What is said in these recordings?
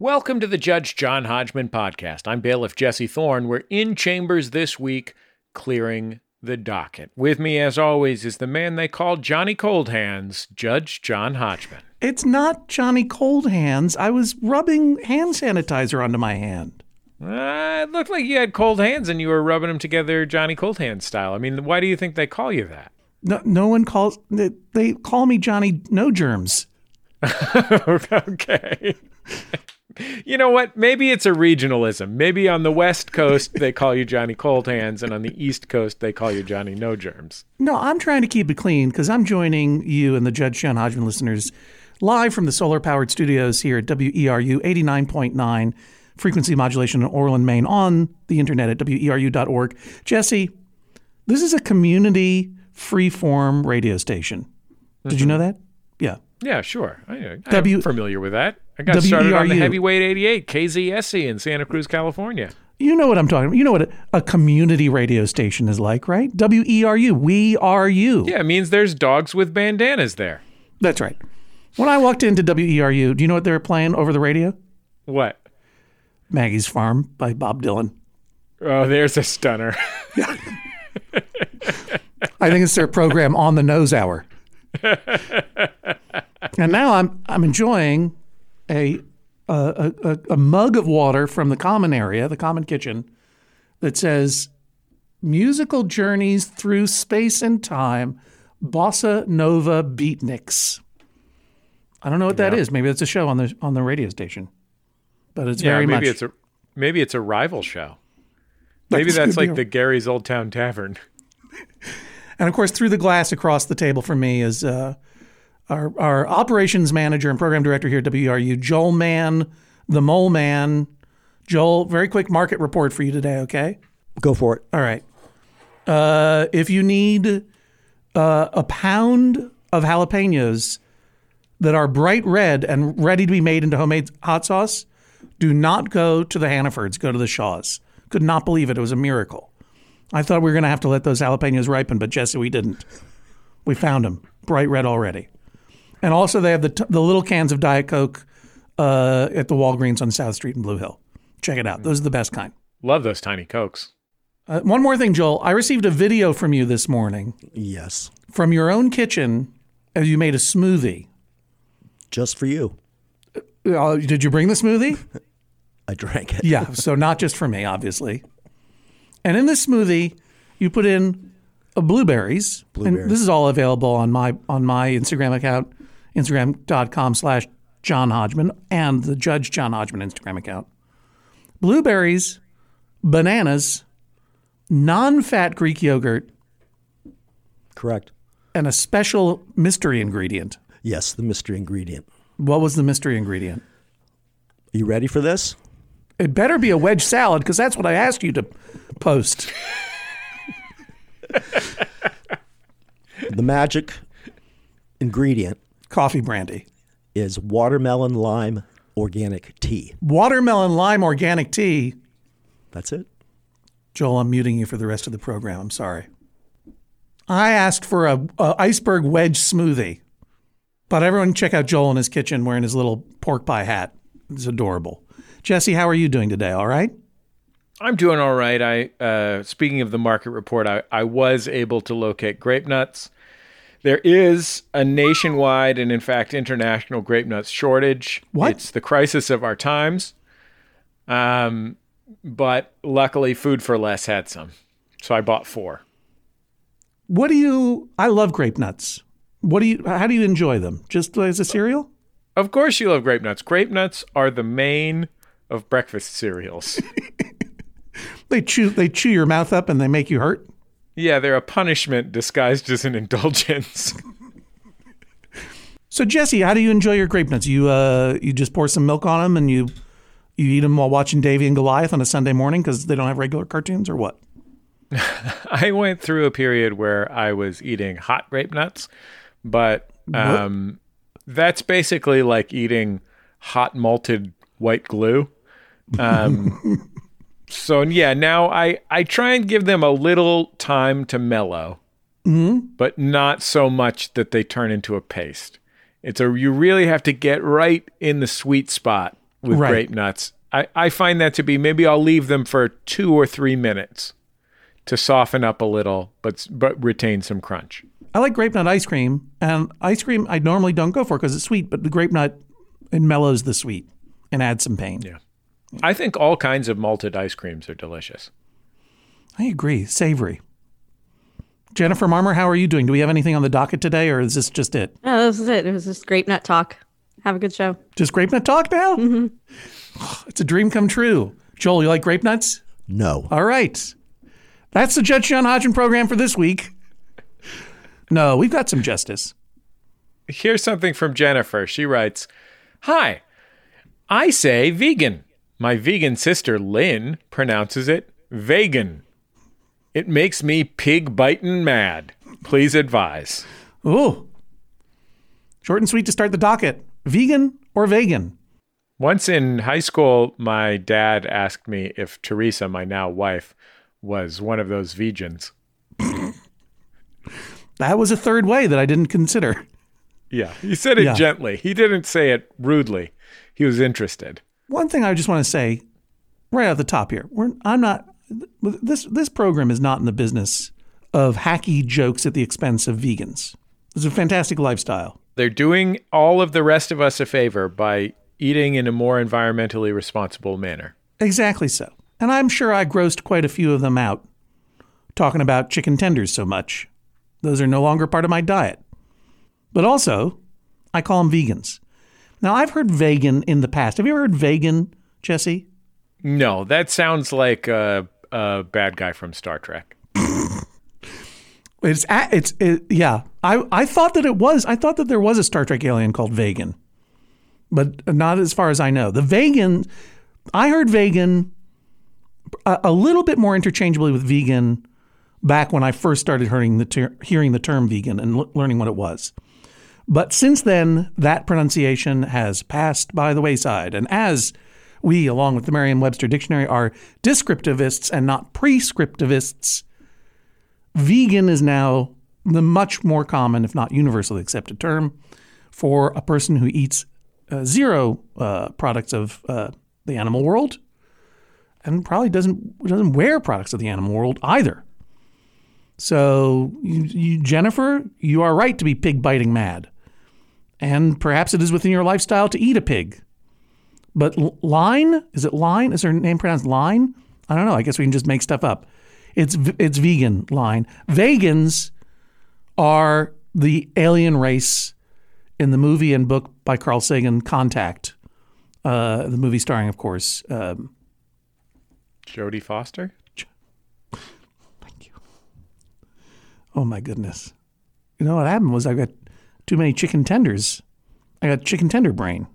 Welcome to the Judge John Hodgman podcast. I'm bailiff Jesse Thorn. We're in chambers this week, clearing the docket. With me, as always, is the man they call Johnny Cold Hands, Judge John Hodgman. It's not Johnny Cold Hands. I was rubbing hand sanitizer onto my hand. Uh, it looked like you had cold hands and you were rubbing them together Johnny Cold Hands style. I mean, why do you think they call you that? No, no one calls. They, they call me Johnny No Germs. okay. You know what? Maybe it's a regionalism. Maybe on the West Coast they call you Johnny Cold Hands, and on the East Coast they call you Johnny No Germs. No, I'm trying to keep it clean because I'm joining you and the Judge John Hodgman listeners live from the solar powered studios here at WERU 89.9 frequency modulation in Orland, Maine on the internet at weru.org. Jesse, this is a community free-form radio station. Did you mm-hmm. know that? Yeah. Yeah, sure. I, I'm W- familiar with that. I got started on the WERU. Heavyweight 88, KZSC in Santa Cruz, California. You know what I'm talking about. You know what a, a community radio station is like, right? W E R U. We are you. Yeah, it means there's dogs with bandanas there. That's right. When I walked into WERU, do you know what they were playing over the radio? What? Maggie's Farm by Bob Dylan. Oh, there's a stunner. I think it's their program on the nose hour. and now I'm I'm enjoying a a, a a mug of water from the common area, the common kitchen, that says musical journeys through space and time, bossa nova beatniks. I don't know what that Yeah. is. Maybe it's a show on the on the radio station, but it's yeah, very maybe much. it's a maybe it's a rival show. Maybe That that's like a- the Gary's Old Town Tavern. And of course, through the glass across the table from me is uh, our our operations manager and program director here at WRU, Joel Mann, the Mole Man. Joel, very quick market report for you today, okay? Go for it. All right. Uh, if you need uh, a pound of jalapenos that are bright red and ready to be made into homemade hot sauce, do not go to the Hannafords. Go to the Shaws. Could not believe it. It was a miracle. I thought we were going to have to let those jalapenos ripen, but Jesse, we didn't. We found them bright red already. And also, they have the, t- the little cans of Diet Coke uh, at the Walgreens on South Street in Blue Hill. Check it out. Those are the best kind. Love those tiny cokes. Uh, one more thing, Joel. I received a video from you this morning Yes. from your own kitchen as you made a smoothie. Just for you. Uh, did you bring the smoothie? I drank it. yeah, so not just for me, obviously. And in this smoothie, you put in uh, blueberries. And Blueberries. this is all available on my on my Instagram account, instagram.com slash John Hodgman, and the Judge John Hodgman Instagram account. Blueberries, bananas, non-fat Greek yogurt, Correct. and a special mystery ingredient. Yes, the mystery ingredient. What was the mystery ingredient? Are you ready for this? It better be a wedge salad because that's what I asked you to post. The magic ingredient Coffee brandy. is watermelon lime organic tea. Watermelon lime organic tea. That's it. Joel, I'm muting you for the rest of the program. I'm sorry. I asked for a, a iceberg wedge smoothie, but everyone check out Joel in his kitchen wearing his little pork pie hat. It's adorable. Jesse, how are you doing today? All right. I'm doing all right. I uh, speaking of the market report, I, I was able to locate grape nuts. There is a nationwide and, in fact, international grape nuts shortage. What? It's the crisis of our times. Um, but luckily, Food for Less had some, so I bought four. What do you? I love grape nuts. What do you? How do you enjoy them? Just as a cereal? Of course, you love grape nuts. Grape nuts are the main of breakfast cereals. They chew. They chew your mouth up and they make you hurt. Yeah, they're a punishment disguised as an indulgence. So Jesse, how do you enjoy your grape nuts? You uh, you just pour some milk on them and you you eat them while watching Davey and Goliath on a Sunday morning because they don't have regular cartoons or what? I went through a period where I was eating hot grape nuts, but um, that's basically like eating hot malted white glue. Um, so yeah, now I I try and give them a little time to mellow, mm-hmm. but not so much that they turn into a paste. It's a you really have to get right in the sweet spot with Right. grape nuts. I, I find that to be maybe I'll leave them for two or three minutes to soften up a little, but but retain some crunch. I like grape nut ice cream, and ice cream I normally don't go for because it's sweet, but the grape nut it mellows the sweet and adds some pain. Yeah. I think all kinds of malted ice creams are delicious. I agree. Savory. Jennifer Marmor, how are you doing? Do we have anything on the docket today, or is this just it? No, this is it. It was just grape nut talk. Have a good show. Just grape nut talk now? Mm-hmm. It's a dream come true. Joel, you like grape nuts? No. All right. That's the Judge John Hodgman program for this week. No, we've got some justice. Here's something from Jennifer. She writes Hi, I say vegan. My vegan sister Lynn pronounces it vegan. It makes me pig biting mad. Please advise. Ooh. Short and sweet to start the docket. Vegan or vegan? Once in high school, my dad asked me if Teresa, my now wife, was one of those vegans. That was a third way that I didn't consider. Yeah, he said it Yeah. gently. He didn't say it rudely. He was interested. One thing I just want to say right at the top here. We're, I'm not this this program is not in the business of hacky jokes at the expense of vegans. It's a fantastic lifestyle. They're doing all of the rest of us a favor by eating in a more environmentally responsible manner. Exactly so. And I'm sure I grossed quite a few of them out talking about chicken tenders so much. Those are no longer part of my diet. But also, I call them vegans. Now, I've heard vegan in the past. Have you ever heard vegan, Jesse? No, that sounds like a, a bad guy from Star Trek. It's it's it, yeah. I I thought that it was. I thought that there was a Star Trek alien called Vegan, but not as far as I know. The Vegan, I heard vegan a, a little bit more interchangeably with vegan back when I first started hearing the ter- hearing the term vegan and l- learning what it was. But since then, that pronunciation has passed by the wayside, and as we, along with the Merriam-Webster Dictionary, are descriptivists and not prescriptivists vegan is now the much more common, if not universally accepted term for a person who eats uh, zero uh, products of uh, the animal world and probably doesn't doesn't wear products of the animal world either. So, you, you, Jennifer, you are right to be pig biting mad, and perhaps it is within your lifestyle to eat a pig. But Line, is it Line? Is her name pronounced Line? I don't know. I guess we can just make stuff up. It's it's vegan line. Vegans are the alien race in the movie and book by Carl Sagan, Contact. Uh, the movie starring, of course, um, Jodie Foster? Thank you. Oh my goodness. You know what happened was I got too many chicken tenders. I got chicken tender brain.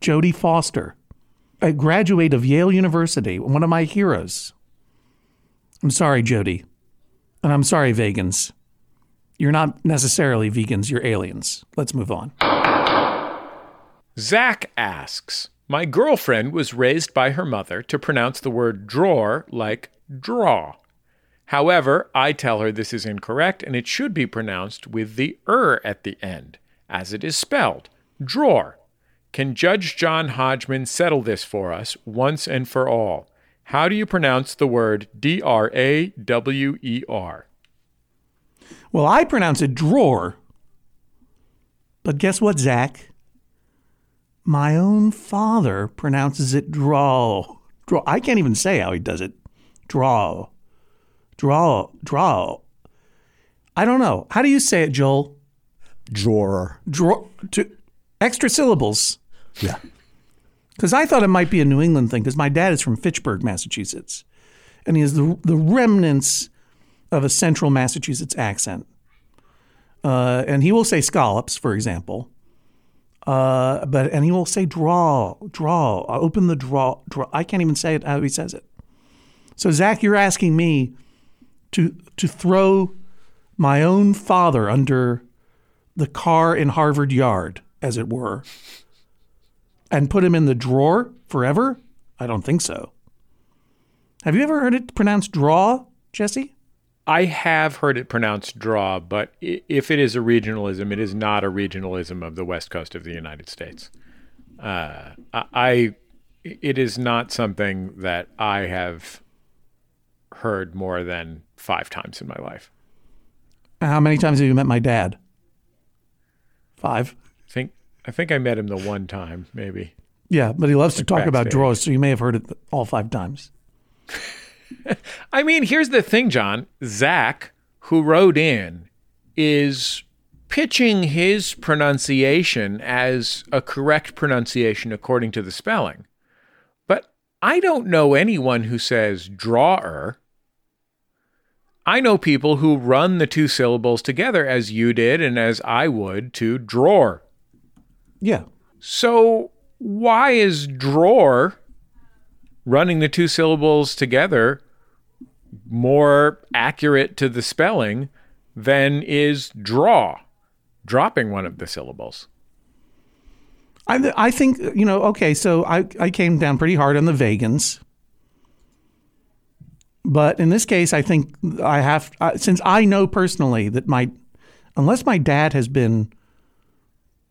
Jodie Foster, a graduate of Yale University, one of my heroes. I'm sorry, Jodie. And I'm sorry, vegans. You're not necessarily vegans, you're aliens. Let's move on. Zach asks My girlfriend was raised by her mother to pronounce the word drawer like draw. However, I tell her this is incorrect and it should be pronounced with the er at the end, as it is spelled drawer. Can Judge John Hodgman settle this for us once and for all? How do you pronounce the word D R A W E R? Well, I pronounce it drawer. But guess what, Zach? My own father pronounces it draw. Draw. I can't even say how he does it. Draw. Draw. Draw. I don't know. How do you say it, Joel? Drawer. Draw. To, extra syllables. Yeah. Because I thought it might be a New England thing, because my dad is from Fitchburg, Massachusetts. And he has the, the remnants of a central Massachusetts accent. Uh, and he will say scallops, for example. Uh, but and he will say draw, draw, open the draw, draw. I can't even say it how he says it. So Zach, you're asking me to to throw my own father under the car in Harvard Yard, as it were, and put him in the drawer forever? I don't think so. Have you ever heard it pronounced draw, Jesse? I have heard it pronounced draw, but if it is a regionalism, it is not a regionalism of the west coast of the United States. Uh, I, it is not something that I have heard more than five times in my life. How many times have you met my dad? Five. I think I think I met him the one time, maybe. Yeah, but he loves to talk about drawers, so you may have heard it all five times. I mean, here's the thing, John. Zach, who wrote in, is pitching his pronunciation as a correct pronunciation according to the spelling. I don't know anyone who says drawer. I know people who run the two syllables together as you did and as I would to drawer. Yeah. So why is drawer running the two syllables together more accurate to the spelling than is draw, dropping one of the syllables? I, I think, you know, okay, so I, I came down pretty hard on the vegans. But in this case, I think I have, uh, since I know personally that my, unless my dad has been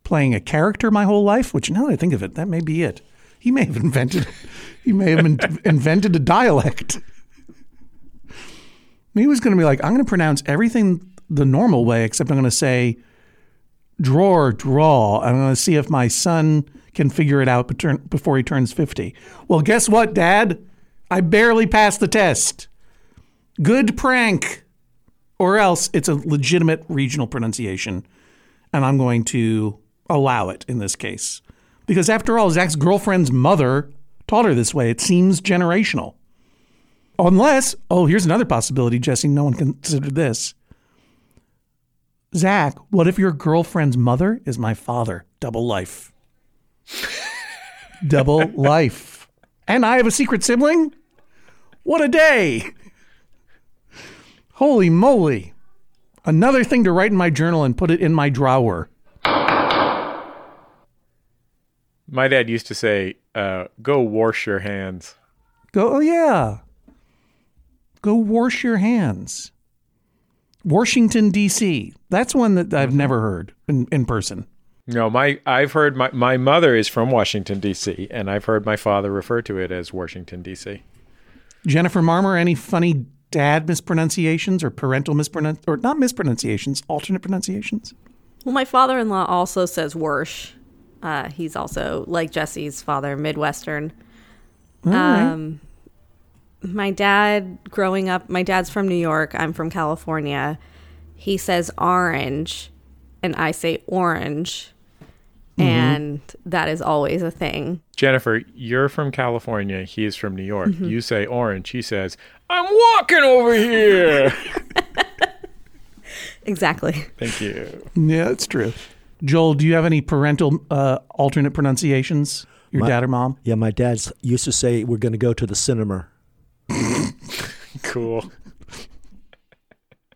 playing a character my whole life, which now that I think of it, that may be it. He may have invented, he may have in- invented a dialect. He was going to be like, I'm going to pronounce everything the normal way, except I'm going to say drawer, draw. I'm going to see if my son can figure it out before he turns 50. Well, guess what, Dad? I barely passed the test. Good prank. Or else it's a legitimate regional pronunciation, and I'm going to allow it in this case. Because after all, Zach's girlfriend's mother taught her this way. It seems generational. Unless, oh, here's another possibility, Jesse. No one considered this. Zach, what if your girlfriend's mother is my father? Double life. Double life. And I have a secret sibling? What a day! Holy moly. Another thing to write in my journal and put it in my drawer. My dad used to say, uh, go wash your hands. Go, oh yeah. Go wash your hands. Washington, D.C. That's one that I've never heard in, in person. No, my I've heard my, my mother is from Washington D.C. and I've heard my father refer to it as Washington D.C. Jennifer Marmor, any funny dad mispronunciations or parental mispronunciations, or not mispronunciations, alternate pronunciations? Well, my father in law also says Wersh. Uh, he's also, like Jesse's father, Midwestern. All right. Um, my dad, growing up, my dad's from New York. I'm from California. He says orange, and I say orange. And that is always a thing. Jennifer, you're from California. He is from New York. You say orange. He says, I'm walking over here. Exactly. Thank you. Yeah, that's true. Joel, do you have any parental uh, alternate pronunciations? Your My- dad or mom? Yeah, my dad's used to say we're going to go to the cinema. Cool.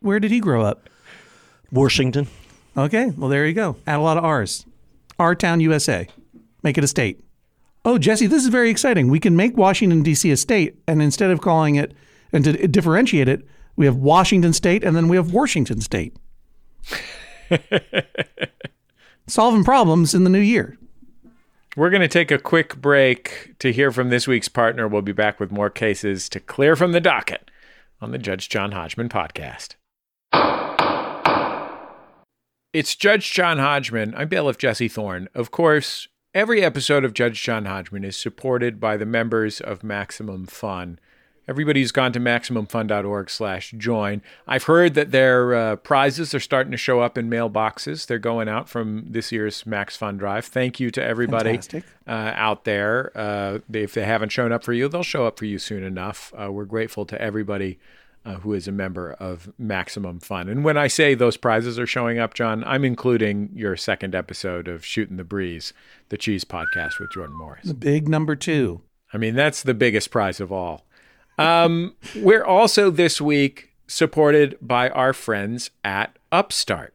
Where did he grow up? Washington. Okay, well, there you go. Add a lot of R's. R Town, USA. Make it a state. Oh, Jesse, this is very exciting. We can make Washington, D.C. a state, and instead of calling it, and to differentiate it, we have Washington State and then we have Washington State. Solving problems in the new year. We're going to take a quick break to hear from this week's partner. We'll be back with more cases to clear from the docket on the Judge John Hodgman podcast. It's Judge John Hodgman. I'm bailiff Jesse Thorn. Of course, every episode of Judge John Hodgman is supported by the members of Maximum Fun. Everybody's gone to maximumfun.org slash join. I've heard that their uh, prizes are starting to show up in mailboxes. They're going out from this year's MaxFun Drive. Thank you to everybody uh, out there. Uh, if they haven't shown up for you, they'll show up for you soon enough. Uh, we're grateful to everybody uh, who is a member of Maximum Fun. And when I say those prizes are showing up, John, I'm including your second episode of Shooting the Breeze, the cheese podcast with Jordan Morris. The big number two. I mean, that's the biggest prize of all. Um, we're also this week supported by our friends at Upstart.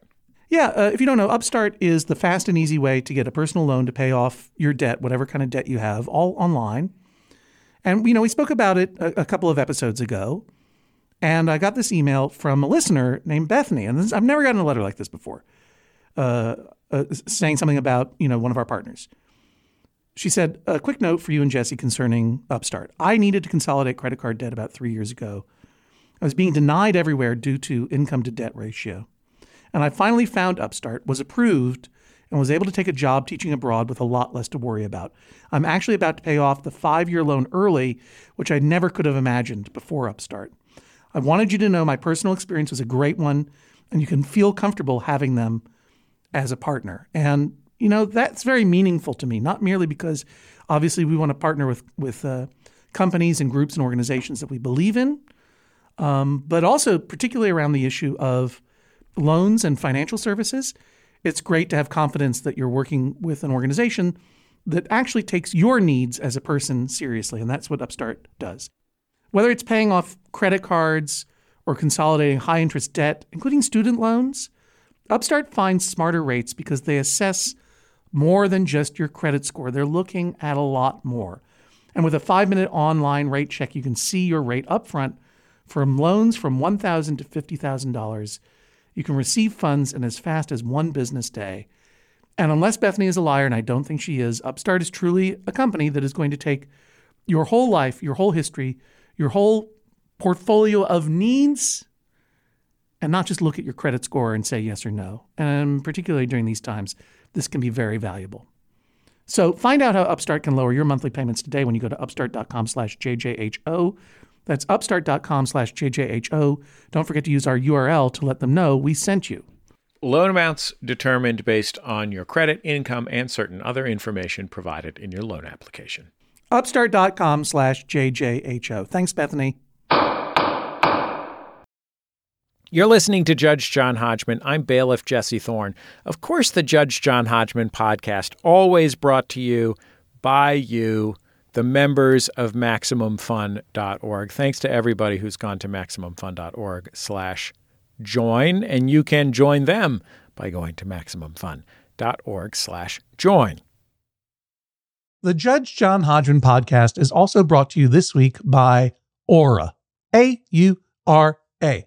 Yeah, uh, if you don't know, Upstart is the fast and easy way to get a personal loan to pay off your debt, whatever kind of debt you have, all online. And you know, we spoke about it a, a couple of episodes ago, and I got this email from a listener named Bethany, and this, I've never gotten a letter like this before, uh, uh, saying something about you know one of our partners. She said, A quick note for you and Jesse concerning Upstart. I needed to consolidate credit card debt about three years ago. I was being denied everywhere due to income to debt ratio. And I finally found Upstart, was approved, and was able to take a job teaching abroad with a lot less to worry about. I'm actually about to pay off the five year loan early, which I never could have imagined before Upstart. I wanted you to know my personal experience was a great one, and you can feel comfortable having them as a partner. And you know that's very meaningful to me, not merely because obviously we want to partner with with uh, companies and groups and organizations that we believe in, um, but also particularly around the issue of loans and financial services. It's great to have confidence that you're working with an organization that actually takes your needs as a person seriously, and that's what Upstart does. Whether it's paying off credit cards or consolidating high interest debt, including student loans, Upstart finds smarter rates because they assess more than just your credit score. They're looking at a lot more. And with a five minute online rate check, you can see your rate upfront from loans from 1,000 to $50,000. You can receive funds in as fast as one business day. And unless Bethany is a liar, and I don't think she is, Upstart is truly a company that is going to take your whole life, your whole history, your whole portfolio of needs and not just look at your credit score and say yes or no. And particularly during these times, this can be very valuable. So find out how Upstart can lower your monthly payments today when you go to upstart.com slash JJHO. That's upstart.com slash JJHO. Don't forget to use our URL to let them know we sent you. Loan amounts determined based on your credit, income, and certain other information provided in your loan application. Upstart.com slash JJHO. Thanks, Bethany. You're listening to Judge John Hodgman. I'm bailiff Jesse Thorn. Of course, the Judge John Hodgman podcast, always brought to you by you, the members of MaximumFun.org. Thanks to everybody who's gone to MaximumFun.org slash join, and you can join them by going to MaximumFun.org slash join. The Judge John Hodgman podcast is also brought to you this week by Aura. A U R A.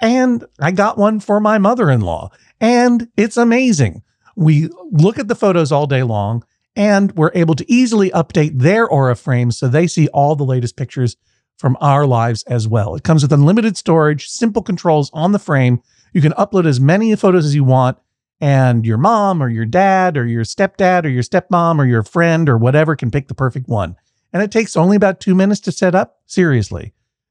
and I got one for my mother in law, and it's amazing. We look at the photos all day long, and we're able to easily update their Aura frames so they see all the latest pictures from our lives as well. It comes with unlimited storage, simple controls on the frame you can upload as many photos as you want, and your mom or your dad or your stepdad or your stepmom or your friend or whatever can pick the perfect one. And it takes only about two minutes to set up. Seriously.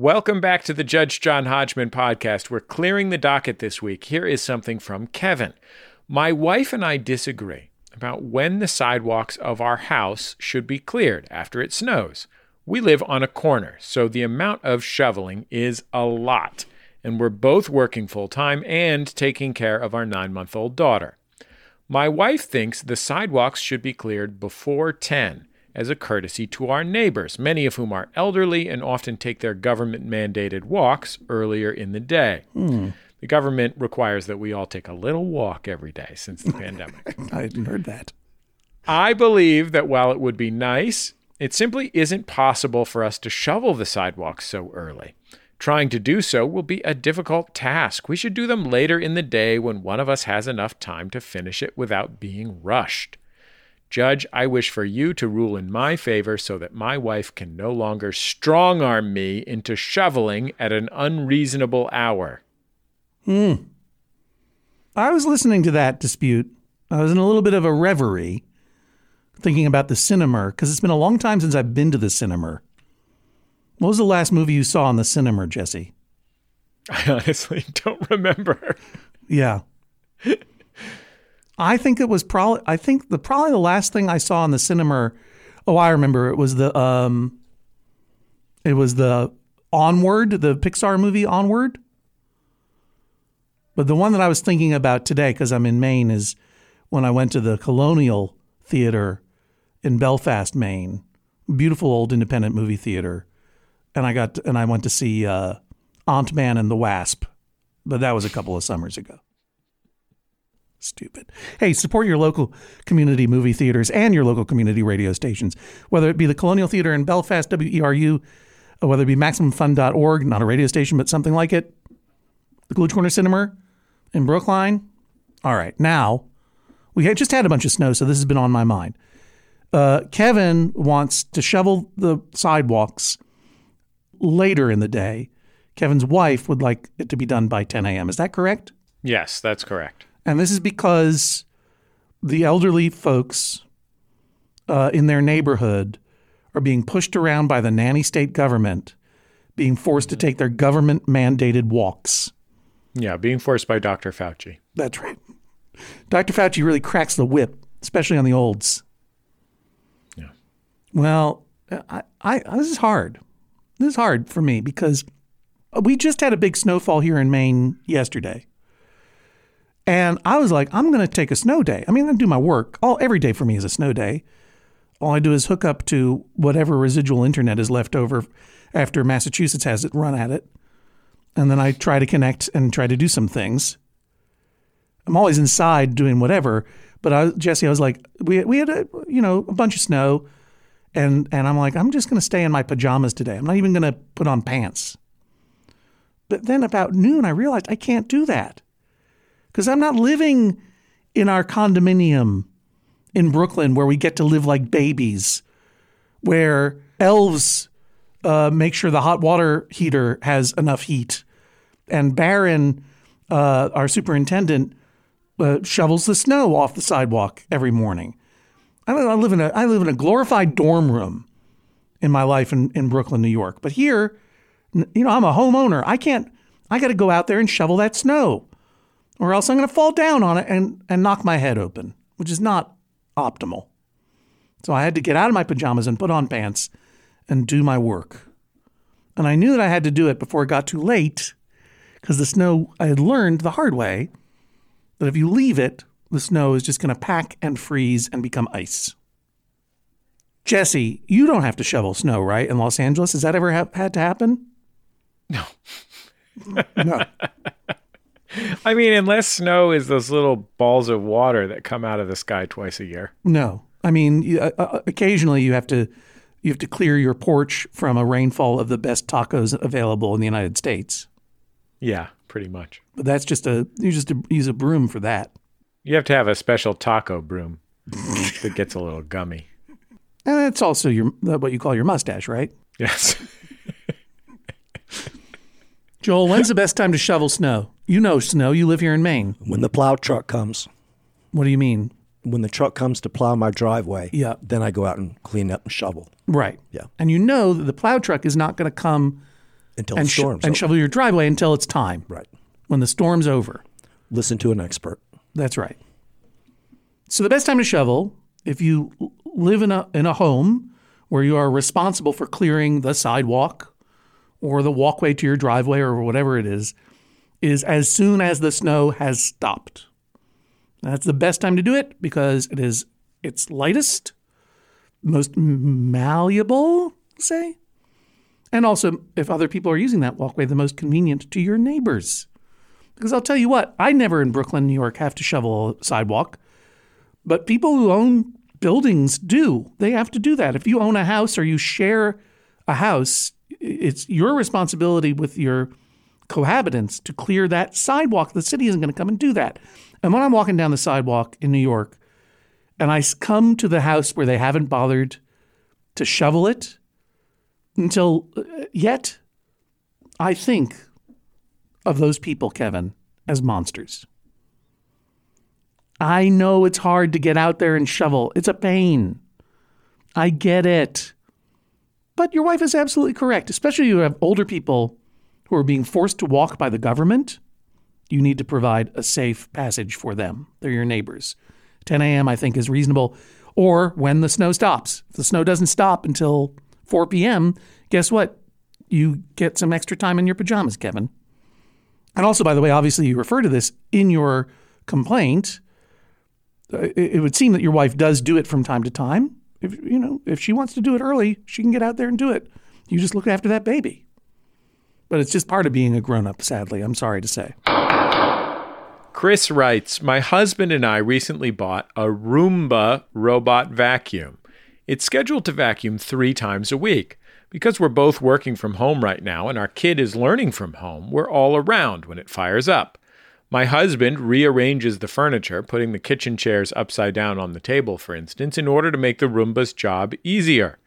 Welcome back to the Judge John Hodgman podcast. We're clearing the docket this week. Here is something from Kevin. My wife and I disagree about when the sidewalks of our house should be cleared after it snows. We live on a corner, so the amount of shoveling is a lot, and we're both working full time and taking care of our nine month old daughter. My wife thinks the sidewalks should be cleared before 10 as a courtesy to our neighbors, many of whom are elderly and often take their government mandated walks earlier in the day. Hmm. The government requires that we all take a little walk every day since the pandemic. I hadn't heard that. I believe that while it would be nice, it simply isn't possible for us to shovel the sidewalks so early. Trying to do so will be a difficult task. We should do them later in the day when one of us has enough time to finish it without being rushed. Judge, I wish for you to rule in my favor so that my wife can no longer strong arm me into shoveling at an unreasonable hour. Hmm. I was listening to that dispute. I was in a little bit of a reverie thinking about the cinema because it's been a long time since I've been to the cinema. What was the last movie you saw in the cinema, Jesse? I honestly don't remember. Yeah. I think it was probably I think the probably the last thing I saw in the cinema oh I remember it was the um it was the Onward, the Pixar movie Onward. But the one that I was thinking about today cuz I'm in Maine is when I went to the Colonial Theater in Belfast, Maine. Beautiful old independent movie theater. And I got and I went to see uh Ant Man and the Wasp. But that was a couple of summers ago. Stupid. Hey, support your local community movie theaters and your local community radio stations, whether it be the Colonial Theater in Belfast, WERU, whether it be MaximumFun.org, not a radio station, but something like it, the Coolidge Corner Cinema in Brookline. All right, now we just had a bunch of snow, so this has been on my mind. Uh, Kevin wants to shovel the sidewalks later in the day. Kevin's wife would like it to be done by 10 a.m. Is that correct? Yes, that's correct. And this is because the elderly folks uh, in their neighborhood are being pushed around by the nanny state government, being forced to take their government mandated walks. Yeah, being forced by Dr. Fauci. That's right. Dr. Fauci really cracks the whip, especially on the olds. Yeah. Well, I, I this is hard. This is hard for me because we just had a big snowfall here in Maine yesterday. And I was like, I'm going to take a snow day. I mean, I do my work. All every day for me is a snow day. All I do is hook up to whatever residual internet is left over after Massachusetts has it run at it. And then I try to connect and try to do some things. I'm always inside doing whatever. But I, Jesse, I was like, we, we had a, you know, a bunch of snow. And, and I'm like, I'm just going to stay in my pajamas today. I'm not even going to put on pants. But then about noon, I realized I can't do that because I'm not living in our condominium in Brooklyn where we get to live like babies, where elves uh, make sure the hot water heater has enough heat, and Barron, uh, our superintendent, uh, shovels the snow off the sidewalk every morning. I, I live in a I live in a glorified dorm room in my life in, in Brooklyn, New York, but here, you know, I'm a homeowner. I can't. I got to go out there and shovel that snow or else I'm going to fall down on it and, and knock my head open, which is not optimal. So I had to get out of my pajamas and put on pants and do my work. And I knew that I had to do it before it got too late because the snow, I had learned the hard way that if you leave it, the snow is just going to pack and freeze and become ice. Jesse, you don't have to shovel snow, right, in Los Angeles? Has that ever ha- had to happen? No. No. I mean, unless snow is those little balls of water that come out of the sky twice a year. No, I mean, you- uh, uh, occasionally you have to you have to clear your porch from a rainfall of the best tacos available in the United States. Yeah, pretty much. But that's just a you just use a broom for that. You have to have a special taco broom that gets a little gummy. And that's also your what you call your mustache, right? Yes. Joel, when's the best time to shovel snow? You know snow. You live here in Maine. When the plow truck comes, What do you mean? when the truck comes to plow my driveway, Yeah. then I go out and clean up and shovel Right. Yeah. And you know that the plow truck is not going to come until and, the storm's and over. shovel your driveway until it's time. Right. When the storm's over. Listen to an expert. That's right. So the best time to shovel, if you l- live in a in a home where you are responsible for clearing the sidewalk or the walkway to your driveway or whatever it is, is as soon as the snow has stopped. That's the best time to do it because it is it's lightest, most malleable, say, and also if other people are using that walkway, the most convenient to your neighbors. Because I'll tell you what, I never in Brooklyn, New York, have to shovel a sidewalk, but people who own buildings do. They have to do that. If you own a house or you share a house, it's your responsibility with your cohabitants to clear that sidewalk. The city isn't going to come and do that. And when I'm walking down the sidewalk in New York and I come to the house where they haven't bothered to shovel it until uh, yet, I think of those people, Kevin, as monsters. I know it's hard to get out there and shovel. It's a pain. I get it. But your wife is absolutely correct, especially you have older people who are being forced to walk by the government. You need to provide a safe passage for them. They're your neighbors. 10 a.m., I think, is reasonable. Or when the snow stops. If the snow doesn't stop until 4 p.m., guess what? You get some extra time in your pajamas, Kevin. And also, by the way, obviously you refer to this in your complaint. Uh, It, it would seem that your wife does do it from time to time. If you know, if she wants to do it early, she can get out there and do it. You just look after that baby. But it's just part of being a grown up, sadly. I'm sorry to say. Chris writes My husband and I recently bought a Roomba robot vacuum. It's scheduled to vacuum three times a week. Because we're both working from home right now and our kid is learning from home, we're all around when it fires up. My husband rearranges the furniture, putting the kitchen chairs upside down on the table, for instance, in order to make the Roomba's job easier.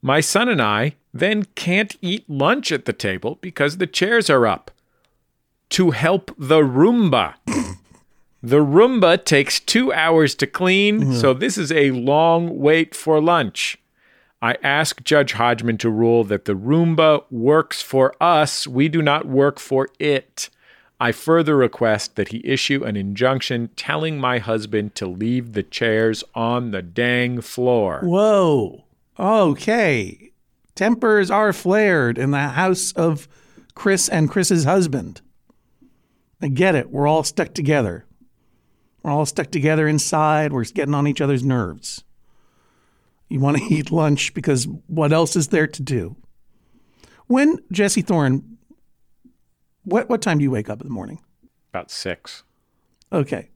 My son and I then can't eat lunch at the table because the chairs are up. To help the Roomba. The Roomba takes two hours to clean, mm-hmm. so this is a long wait for lunch. I ask Judge Hodgman to rule that the Roomba works for us. We do not work for it. I further request that he issue an injunction telling my husband to leave the chairs on the dang floor. Whoa. Okay. Tempers are flared in the house of Chris and Chris's husband. I get it. We're all stuck together. We're all stuck together inside. We're getting on each other's nerves. You want to eat lunch because what else is there to do? When, Jesse Thorn, what, what time do you wake up in the morning? About six. Okay.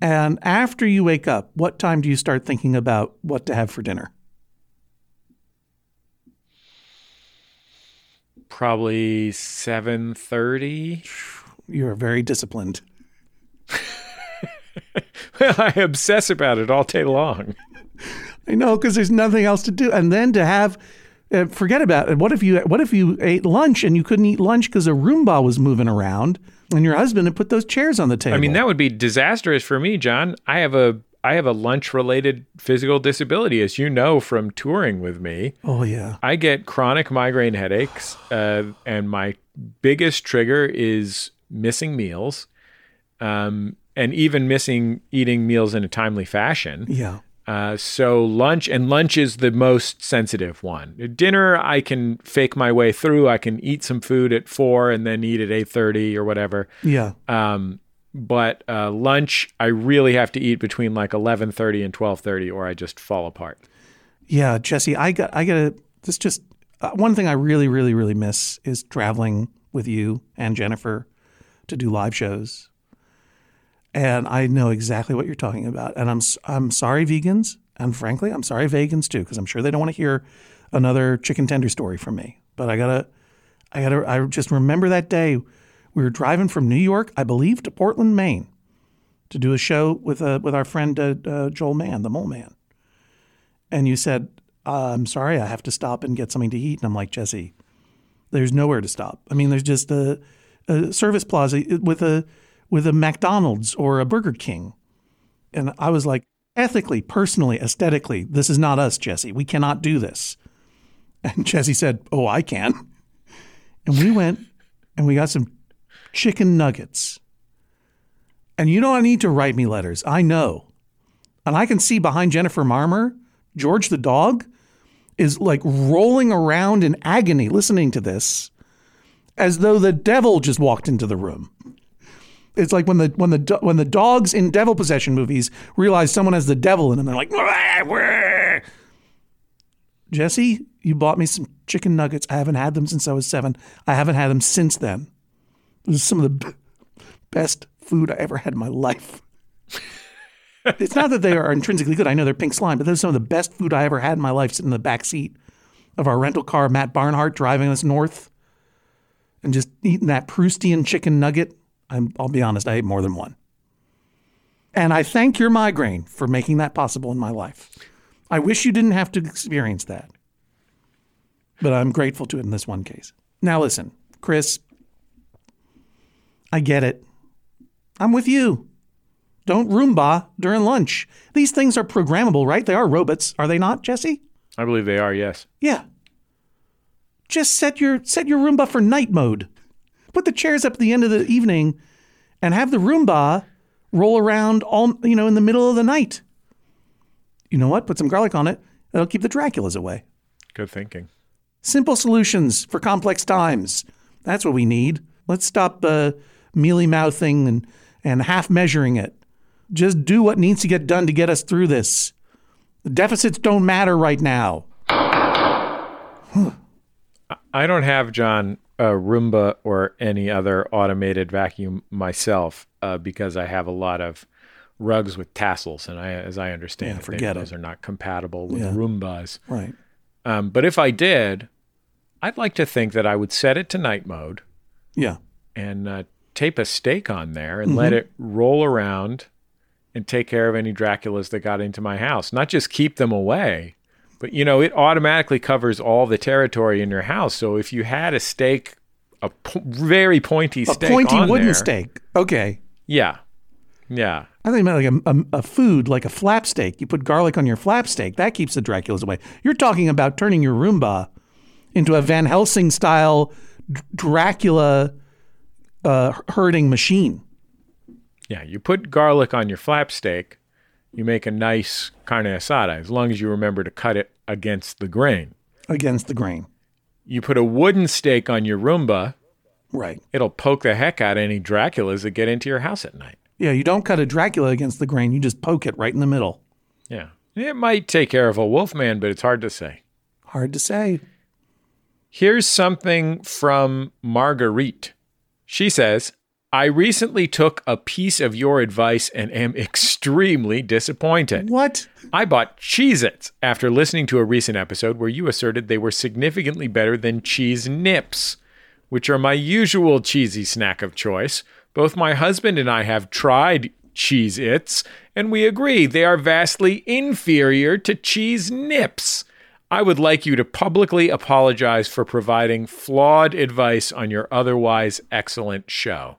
And after you wake up, what time do you start thinking about what to have for dinner? Probably seven thirty. You're very disciplined. Well, I obsess about it all day long. I know because there's nothing else to do, and then to have uh, forget about it. What if you What if you ate lunch and you couldn't eat lunch because a Roomba was moving around, and your husband had put those chairs on the table? I mean, that would be disastrous for me, John. I have a I have a lunch related physical disability, as you know from touring with me. oh yeah, I get chronic migraine headaches, uh, and my biggest trigger is missing meals, um, and even missing eating meals in a timely fashion. yeah, Uh, so lunch and lunch is the most sensitive one. Dinner I can fake my way through. I can eat some food at four and then eat at eight thirty or whatever. yeah. Um, but uh, lunch I really have to eat between like eleven thirty and twelve thirty, or I just fall apart. Yeah, Jesse, I got, I got to. This just uh, one thing I really, really, really miss is traveling with you and Jennifer to do live shows. And I know exactly what you're talking about. And I'm, I'm sorry, vegans, and frankly, I'm sorry, vegans too, because I'm sure they don't want to hear another chicken tender story from me. But I gotta, I gotta, I just remember that day we were driving from New York, I believe, to Portland, Maine, to do a show with uh, with our friend uh, uh, Joel Mann, the Mole Man and you said, uh, "I'm sorry, I have to stop and get something to eat." And I'm like, Jesse, There's nowhere to stop. I mean, there's just a, a service plaza with a with a McDonald's or a Burger King, and I was like, ethically, personally, aesthetically, this is not us, Jesse. We cannot do this. And Jesse said, "Oh, I can." And we went and we got some chicken nuggets. And you don't need to write me letters. I know. And I can see behind Jennifer Marmor, George the dog is like rolling around in agony listening to this as though the devil just walked into the room. It's like when the when the when the dogs in devil possession movies realize someone has the devil in them, they're like, "Wah, wah." Jesse, you bought me some chicken nuggets. I haven't had them since I was seven. I haven't had them since then. This is some of the b- best food I ever had in my life. it's not that they are intrinsically good. I know they're pink slime, but those are some of the best food I ever had in my life sitting in the back seat of our rental car, Matt Barnhart driving us north and just eating that Proustian chicken nugget. I'm, I'll be honest, I ate more than one. And I thank your migraine for making that possible in my life. I wish you didn't have to experience that. But I'm grateful to it in this one case. Now, listen, Chris, I get it. I'm with you. Don't Roomba during lunch. These things are programmable, right? They are robots, are they not, Jesse? I believe they are, yes. Yeah. Just set your set your Roomba for night mode. Put the chairs up at the end of the evening and have the Roomba roll around all you know in the middle of the night. You know what? Put some garlic on it. That'll keep the Draculas away. Good thinking. Simple solutions for complex times. That's what we need. Let's stop uh, mealy mouthing and, and half measuring it. Just do what needs to get done to get us through this. The deficits don't matter right now. I don't have, John, a Roomba or any other automated vacuum myself uh, because I have a lot of rugs with tassels. And I, as I understand Yeah, it, they- forget it. those are not compatible with Yeah. Roombas. Right. Um, but if I did, I'd like to think that I would set it to night mode Yeah. and uh, tape a stake on there and Mm-hmm. let it roll around and take care of any Draculas that got into my house. Not just keep them away, but you know, it automatically covers all the territory in your house. So if you had a steak, a po- very pointy steak. A pointy wooden there- steak. Okay. yeah, yeah, I think about like a, a, a food like a flap steak. You put garlic on your flap steak. That keeps the Draculas away. You're talking about turning your Roomba into a Van Helsing style Dracula uh, herding machine. yeah. You put garlic on your flap steak, you make a nice carne asada as long as you remember to cut it against the grain. against the grain. You put a wooden stake on your Roomba, Right. it'll poke the heck out of any Draculas that get into your house at night. Yeah, you don't cut a Dracula against the grain. You just poke it right in the middle. Yeah. It might take care of a wolfman, but it's hard to say. Hard to say. Here's something from Marguerite. She says, I recently took a piece of your advice and am extremely disappointed. What? I bought Cheez Its after listening to a recent episode where you asserted they were significantly better than cheese nips, which are my usual cheesy snack of choice. Both my husband and I have tried Cheez Its, and we agree they are vastly inferior to cheese nips. I would like you to publicly apologize for providing flawed advice on your otherwise excellent show.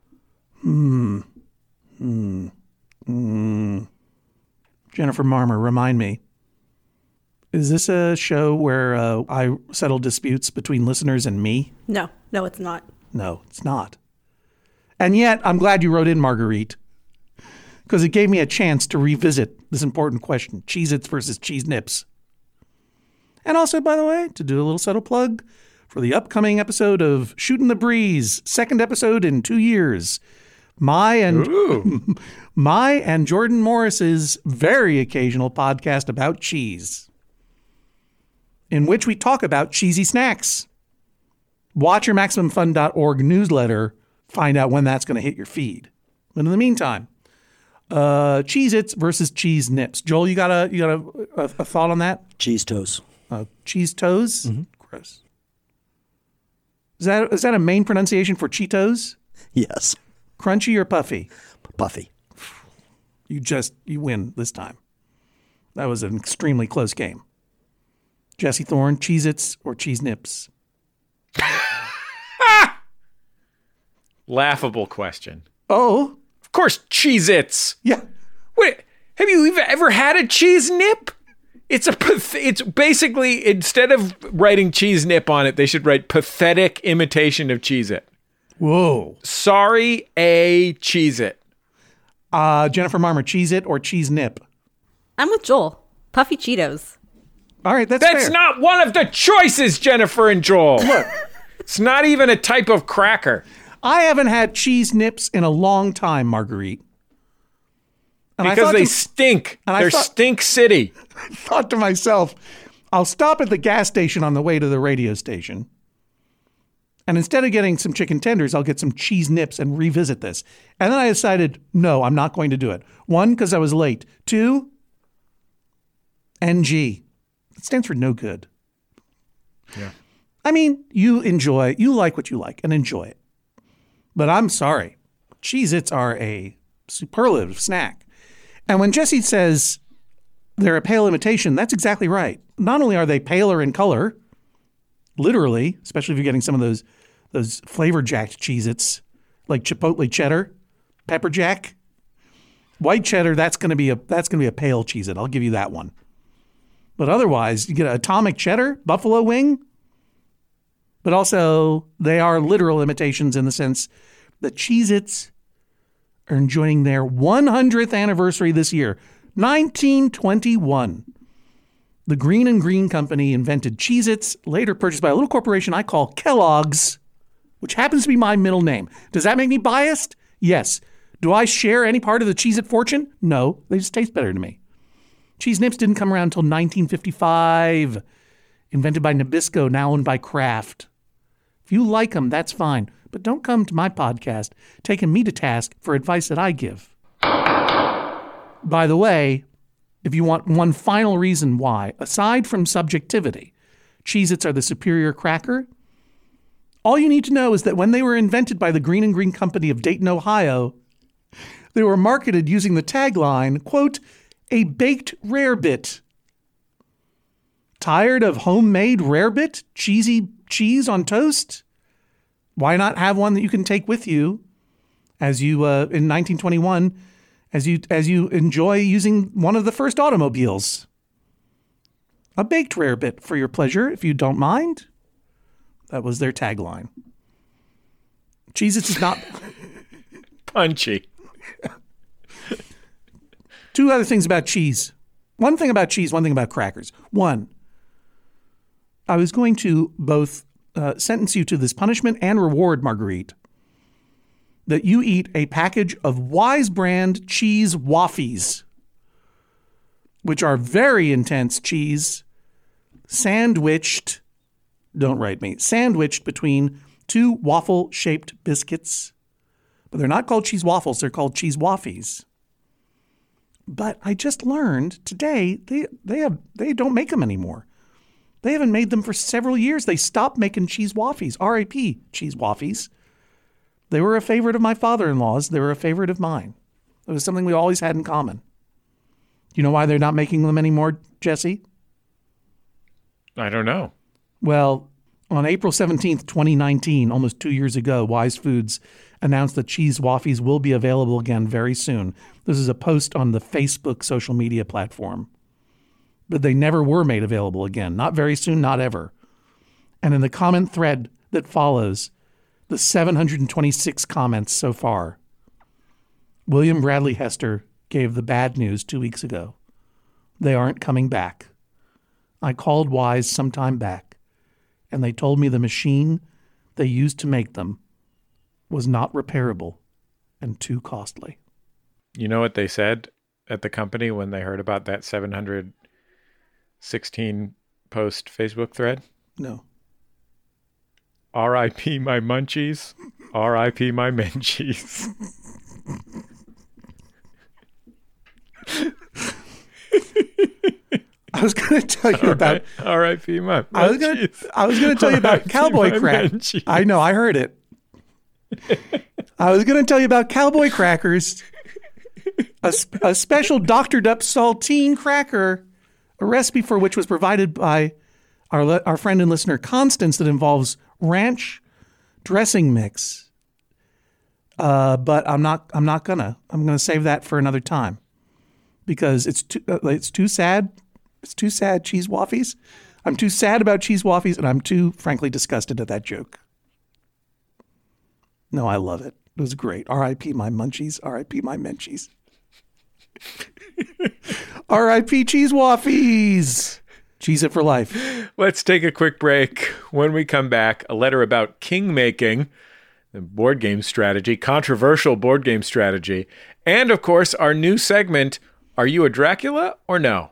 Jennifer Marmor, remind me. Is this a show where uh, I settle disputes between listeners and me? No, no, it's not. No, it's not. And yet, I'm glad you wrote in, Marguerite, because it gave me a chance to revisit this important question Cheez Its versus Cheese Nips. And also, by the way, to do a little subtle plug for the upcoming episode of Shooting the Breeze, second episode in two years. My and my and Jordan Morris's very occasional podcast about cheese, in which we talk about cheesy snacks watch your MaximumFun.org newsletter, find out when that's going to hit your feed. But in the meantime, uh, Cheez Its versus Cheese Nips. Joel, you got a you got a, a, a thought on that? Cheese toes. Uh, cheese toes? Gross. Is that is that a main pronunciation for Cheetos? Yes. Crunchy or puffy? Puffy. You just you win this time. That was an extremely close game. Jesse Thorn, Cheez Its or Cheese Nips? laughable question. Oh, Of course, Cheez Its. yeah. Wait, have you even ever had a cheese nip? It's a path- it's basically instead of writing cheese nip on it, they should write pathetic imitation of Cheez It. Whoa. Sorry, a Cheese It. Uh, Jennifer Marmor, Cheese It or Cheese Nip? I'm with Joel. Puffy Cheetos. All right, that's, That's fair. not one of the choices, Jennifer and Joel. it's not even a type of cracker. I haven't had cheese nips in a long time, Marguerite. And Because thought they to- stink. and I They're thought- stink city. thought to myself, I'll stop at the gas station on the way to the radio station. And instead of getting some chicken tenders, I'll get some cheese nips and revisit this. And then I decided, no, I'm not going to do it. One, because I was late. Two, NG. It stands for no good. Yeah. I mean, you enjoy, you like what you like and enjoy it. But I'm sorry. Cheez Its are a superlative snack. And when Jesse says they're a pale imitation, that's exactly right. Not only are they paler in color, literally, especially if you're getting some of those those flavor jacked Cheez Its, like Chipotle cheddar, pepper jack, white cheddar, that's gonna be a that's gonna be a pale Cheez It. I'll give you that one. But otherwise, you get an atomic cheddar, buffalo wing, but also they are literal imitations in the sense that Cheez Its are enjoying their 100th anniversary this year, 1921. The Green and Green Company invented Cheez Its, later purchased by a little corporation I call Kellogg's, which happens to be my middle name. Does that make me biased? Yes. Do I share any part of the Cheez It fortune? No, they just taste better to me. Cheese Nips didn't come around until 1955, invented by Nabisco, now owned by Kraft. If you like them, that's fine. But don't come to my podcast taking me to task for advice that I give. By the way, if you want one final reason why, aside from subjectivity, Cheez Its are the superior cracker, all you need to know is that when they were invented by the Green and Green Company of Dayton, Ohio, they were marketed using the tagline, quote, a baked rarebit. Tired of homemade rarebit? Cheesy cheese on toast? Why not have one that you can take with you as you uh, in 1921 as you as you enjoy using one of the first automobiles? A baked rarebit for your pleasure, if you don't mind. That was their tagline. Cheez Its is not Punchy. two other things about cheese. One thing about cheese, one thing about crackers. One, I was going to both uh, sentence you to this punishment and reward, Marguerite, that you eat a package of Wise brand cheese waffies, which are very intense cheese, sandwiched, don't write me, sandwiched between two waffle shaped biscuits. But they're not called cheese waffles, they're called cheese waffies. But I just learned today they they have they don't make them anymore. They haven't made them for several years. They stopped making cheese waffies. R.I.P. cheese waffies. They were a favorite of my father-in-law's. They were a favorite of mine. It was something we always had in common. You know why they're not making them anymore, Jesse? I don't know. Well, on April 17th, 2019, almost two years ago, Wise Foods announced that cheese waffies will be available again very soon. This is a post on the Facebook social media platform. But they never were made available again. Not very soon, not ever. And in the comment thread that follows, the 726 comments so far, William Bradley Hester gave the bad news two weeks ago. They aren't coming back. I called Wise some time back, and they told me the machine they used to make them was not repairable and too costly. You know what they said at the company when they heard about that 716 post Facebook thread? No. R.I.P. my munchies. R.I.P. my menchies. I was going to tell you about. R.I.P. my I was going to. I was going to tell you about cowboy crack. I know. I heard it. I was going to tell you about cowboy crackers. A, a special doctored up saltine cracker, a recipe for which was provided by our our friend and listener Constance that involves ranch dressing mix, Uh, but I'm not. I'm not gonna. I'm gonna save that for another time because it's too. Uh, it's too sad. It's too sad. Cheese waffies. I'm too sad about cheese waffies, and I'm too frankly disgusted at that joke. No, I love it. It was great. R.I.P. my munchies. R.I.P. my menchies. R.I.P. cheese waffies. Cheese it for life. Let's take a quick break. When we come back, a letter about king making, the board game strategy, controversial board game strategy, and of course, our new segment Are You a Dracula or No?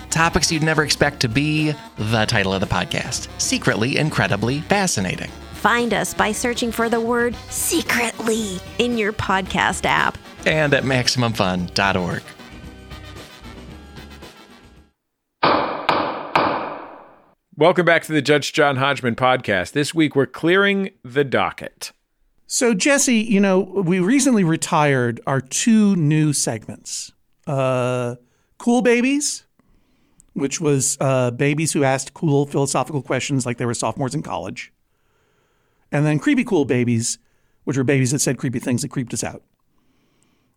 Topics you'd never expect to be the title of the podcast Secretly Incredibly Fascinating. Find us by searching for the word secretly in your podcast app. And at MaximumFun.org. Welcome back to the Judge John Hodgman podcast. This week we're clearing the docket. So, Jesse, you know, we recently retired our two new segments uh, Cool Babies, which was uh, babies who asked cool philosophical questions like they were sophomores in college, and then Creepy Cool Babies, which were babies that said creepy things that creeped us out.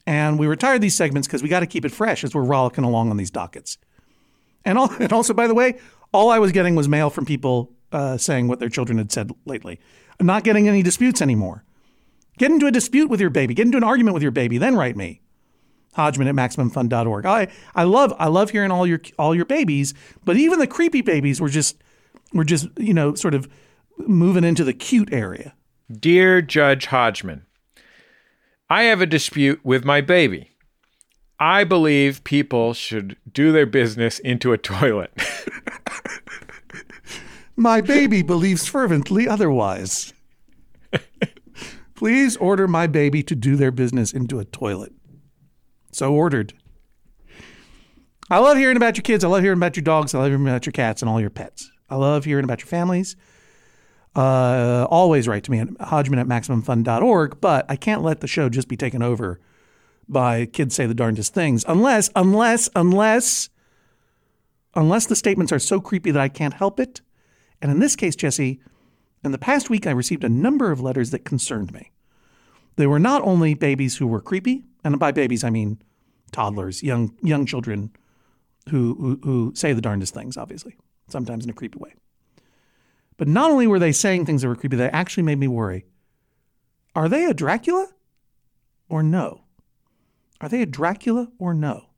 And we retired these segments because we got to keep it fresh as we're rollicking along on these dockets. And, all, and also, by the way, all I was getting was mail from people uh, saying what their children had said lately. I'm not getting any disputes anymore. Get into a dispute with your baby. Get into an argument with your baby. Then write me. Hodgman at MaximumFun.org. I, I love I love hearing all your all your babies, but even the creepy babies were just were just, you know, sort of moving into the cute area. Dear Judge Hodgman, I have a dispute with my baby. I believe people should do their business into a toilet. My baby believes fervently otherwise. Please order my baby to do their business into a toilet. So ordered. I love hearing about your kids. I love hearing about your dogs. I love hearing about your cats and all your pets. I love hearing about your families. Uh, always write to me at Hodgman at MaximumFun.org, but I can't let the show just be taken over by kids say the darndest things unless, unless, unless, unless the statements are so creepy that I can't help it. And in this case, Jesse, in the past week, I received a number of letters that concerned me. They were not only babies who were creepy, and by babies I mean toddlers, young young children who, who who say the darndest things, obviously, sometimes in a creepy way. But not only were they saying things that were creepy, they actually made me worry. Are they a Dracula or no? Are they a Dracula or no?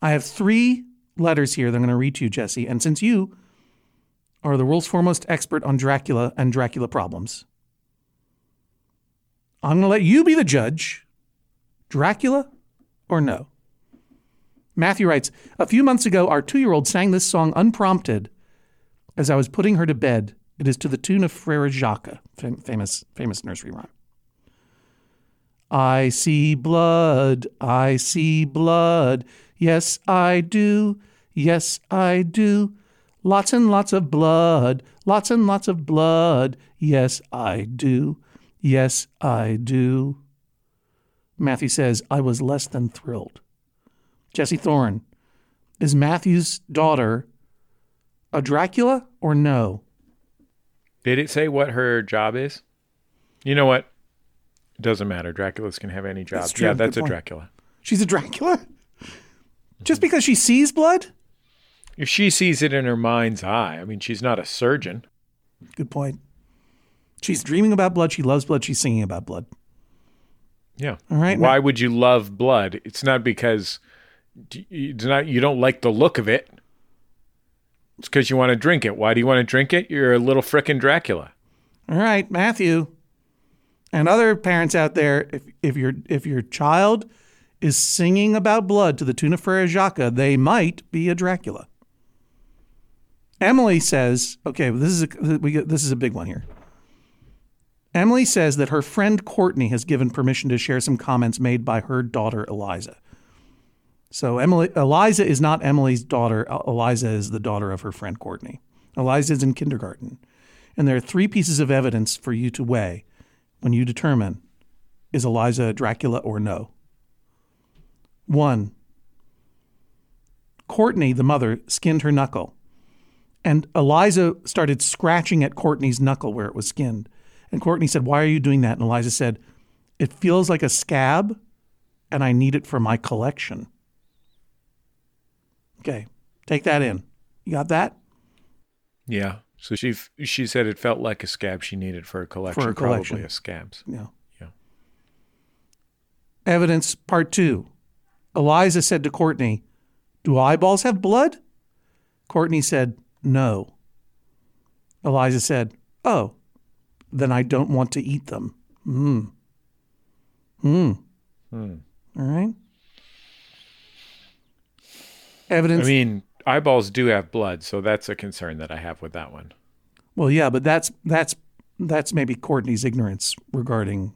I have three letters here that I'm going to read to you, Jesse. And since you are the world's foremost expert on Dracula and Dracula problems, I'm going to let you be the judge. Dracula or no? Matthew writes A few months ago, our two year old sang this song unprompted as I was putting her to bed. It is to the tune of Frere Jacques, fam- famous, famous nursery rhyme. I see blood, I see blood. Yes, I do. Yes, I do. Lots and lots of blood, lots and lots of blood. Yes, I do. Yes, I do. Matthew says, I was less than thrilled. Jesse Thorn, is Matthew's daughter a Dracula or no? Did it say what her job is? You know what? It doesn't matter. Draculas can have any job. That's. Yeah, that's Good a point. Dracula. She's a Dracula? Just because she sees blood? If she sees it in her mind's eye, I mean, she's not a surgeon. Good point. She's dreaming about blood. She loves blood. She's singing about blood. Yeah. All right. Why would you love blood? It's not because it's not you don't like the look of it. It's because you want to drink it. Why do you want to drink it? You're a little frickin' Dracula. All right, Matthew, and other parents out there, if if your if your child is singing about blood to the tune of Frere Jacques, they might be a Dracula. Emily says, okay, this is a, we get, this is a big one here. Emily says that her friend Courtney has given permission to share some comments made by her daughter Eliza. So Emily Eliza is not Emily's daughter. Eliza is the daughter of her friend Courtney. Eliza is in kindergarten. And there are three pieces of evidence for you to weigh when you determine is Eliza Dracula or no. One, Courtney, the mother, skinned her knuckle. And Eliza started scratching at Courtney's knuckle where it was skinned. And Courtney said, Why are you doing that? And Eliza said, It feels like a scab, and I need it for my collection. Okay, take that in. You got that? Yeah. So she she said it felt like a scab she needed for a collection, For a collection. probably a scabs. Yeah. Yeah. Evidence part two. Eliza said to Courtney, Do eyeballs have blood? Courtney said, No. Eliza said, Oh, then I don't want to eat them. Hmm. Hmm. Hmm. All right. Evidence. I mean, eyeballs do have blood, so that's a concern that I have with that one. well, yeah, but that's that's that's maybe Courtney's ignorance regarding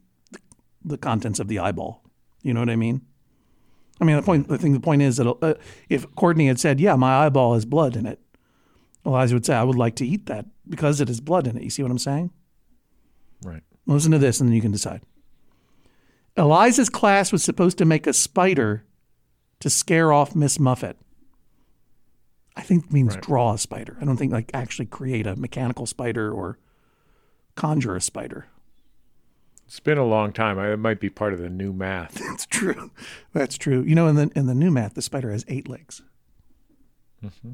the contents of the eyeball. You know what I mean? I mean, the point. I think the point is that uh, if Courtney had said, "Yeah, my eyeball has blood in it," Eliza would say, "I would like to eat that because it has blood in it." You see what I'm saying? Right. Listen to this, and then you can decide. Eliza's class was supposed to make a spider to scare off Miss Muffet. I think it means Right. draw a spider. I don't think like actually create a mechanical spider or conjure a spider. It's been a long time. I- It might be part of the new math. That's true. That's true. You know, in the in the new math, the spider has eight legs. Mm-hmm.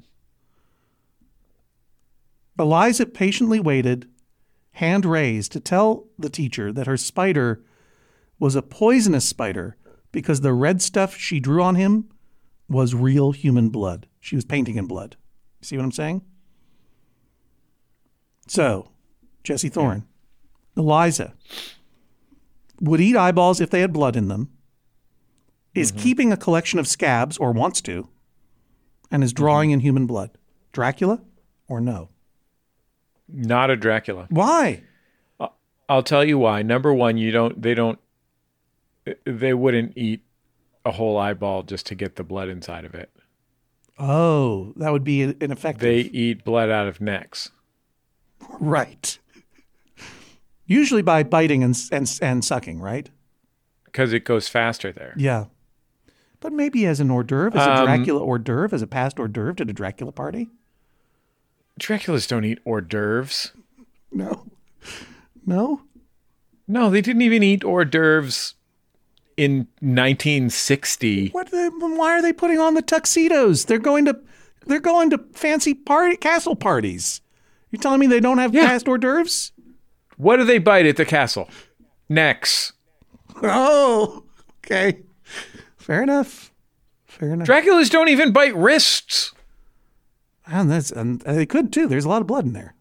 Eliza patiently waited, hand raised, to tell the teacher that her spider was a poisonous spider because the red stuff she drew on him was real human blood. She was painting in blood. See what I'm saying? So, Jesse Thorn, Eliza would eat eyeballs if they had blood in them, is mm-hmm. keeping a collection of scabs or wants to, and is drawing mm-hmm. in human blood. Dracula or no? Not a Dracula. Why? I'll tell you why. Number one, you don't. They don't. They wouldn't eat a whole eyeball just to get the blood inside of it. Oh, that would be ineffective. They eat blood out of necks. right. Usually by biting and, and, and sucking, right? because it goes faster there. Yeah. But maybe as an hors d'oeuvre, as a Um, Dracula hors d'oeuvre, as a past hors d'oeuvre to the Dracula party? Draculas don't eat hors d'oeuvres. No. No? No, they didn't even eat hors d'oeuvres in 1960. What? The, why are they putting on the tuxedos? They're going to, they're going to fancy party castle parties. You're telling me they don't have Yeah. past hors d'oeuvres? What do they bite at the castle? Necks. Oh, okay. Fair enough. Fair enough. Draculas don't even bite wrists and that's and they could too. There's a lot of blood in there.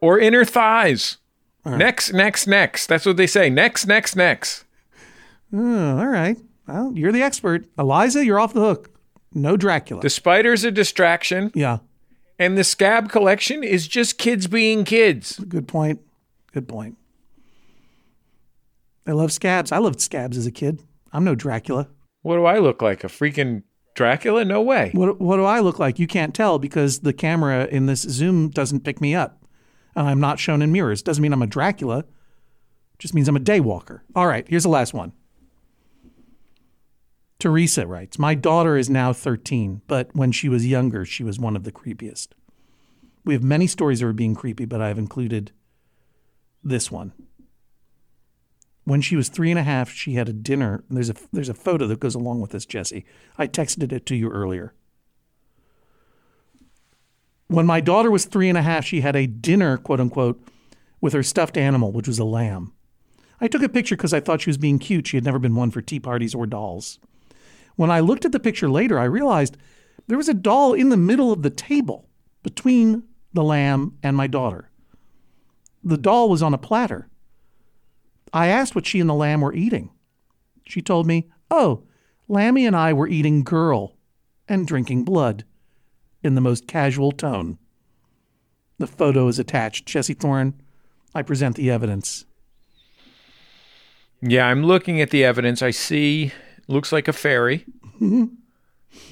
or inner thighs. next, next, next. That's what they say. Next, next, next. Oh, all right. Well, you're the expert. Eliza, you're off the hook. No Dracula. The spider's a distraction, yeah. and the scab collection is just kids being kids. Good point. Good point. I love scabs. I loved scabs as a kid. I'm no Dracula. What do I look like? A freaking Dracula? No way. What what do I look like? You can't tell because the camera in this Zoom doesn't pick me up. And I'm not shown in mirrors. Doesn't mean I'm a Dracula. Just means I'm a daywalker. All right, here's the last one. Teresa writes, My daughter is now 13, but when she was younger, she was one of the creepiest. We have many stories that are being creepy, but I've included this one. When she was three and a half, she had a dinner. There's a there's a photo that goes along with this, Jesse. I texted it to you earlier. When my daughter was three and a half, she had a dinner, quote unquote, with her stuffed animal, which was a lamb. I took a picture because I thought she was being cute. She had never been one for tea parties or dolls. When I looked at the picture later, I realized there was a doll in the middle of the table between the lamb and my daughter. The doll was on a platter. I asked what she and the lamb were eating. She told me, Oh, Lammy and I were eating girl and drinking blood in the most casual tone. The photo is attached. Jesse Thorn, I present the evidence. Yeah, I'm looking at the evidence. I see looks like a fairy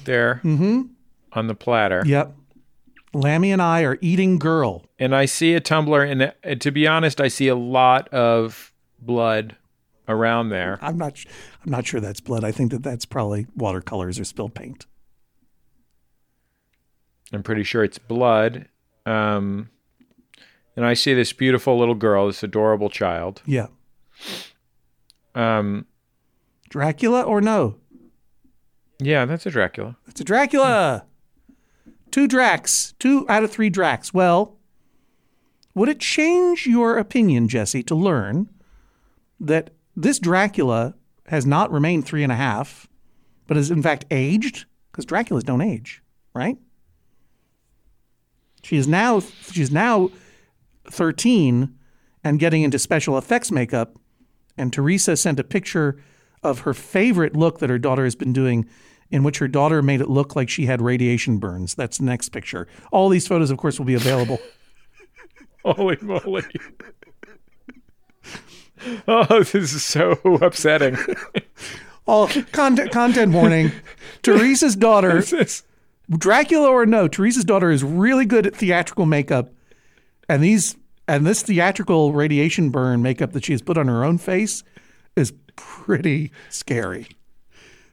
there on the platter. Yep. Lammy and I are eating girl. And I see a tumbler and uh, to be honest, I see a lot of blood around there. I'm not. I'm not sure that's blood. I think that that's probably watercolors or spilled paint. I'm pretty sure it's blood. Um, and I see this beautiful little girl, this adorable child. Yeah. Um, Dracula or no? yeah, that's a Dracula. That's a Dracula. Two Dracs. Two out of three Dracs. Well, would it change your opinion, Jesse, to learn that this Dracula has not remained three and a half, but has in fact aged? Because Draculas don't age, right? She is now she is now 13 and getting into special effects makeup. And Teresa sent a picture of her favorite look that her daughter has been doing, in which her daughter made it look like she had radiation burns. That's the next picture. All these photos, of course, will be available. Holy moly. Oh, this is so upsetting. Oh, All content content warning. Teresa's daughter, Dracula or no, Teresa's daughter is really good at theatrical makeup, and these and this theatrical radiation burn makeup that she has put on her own face is pretty scary.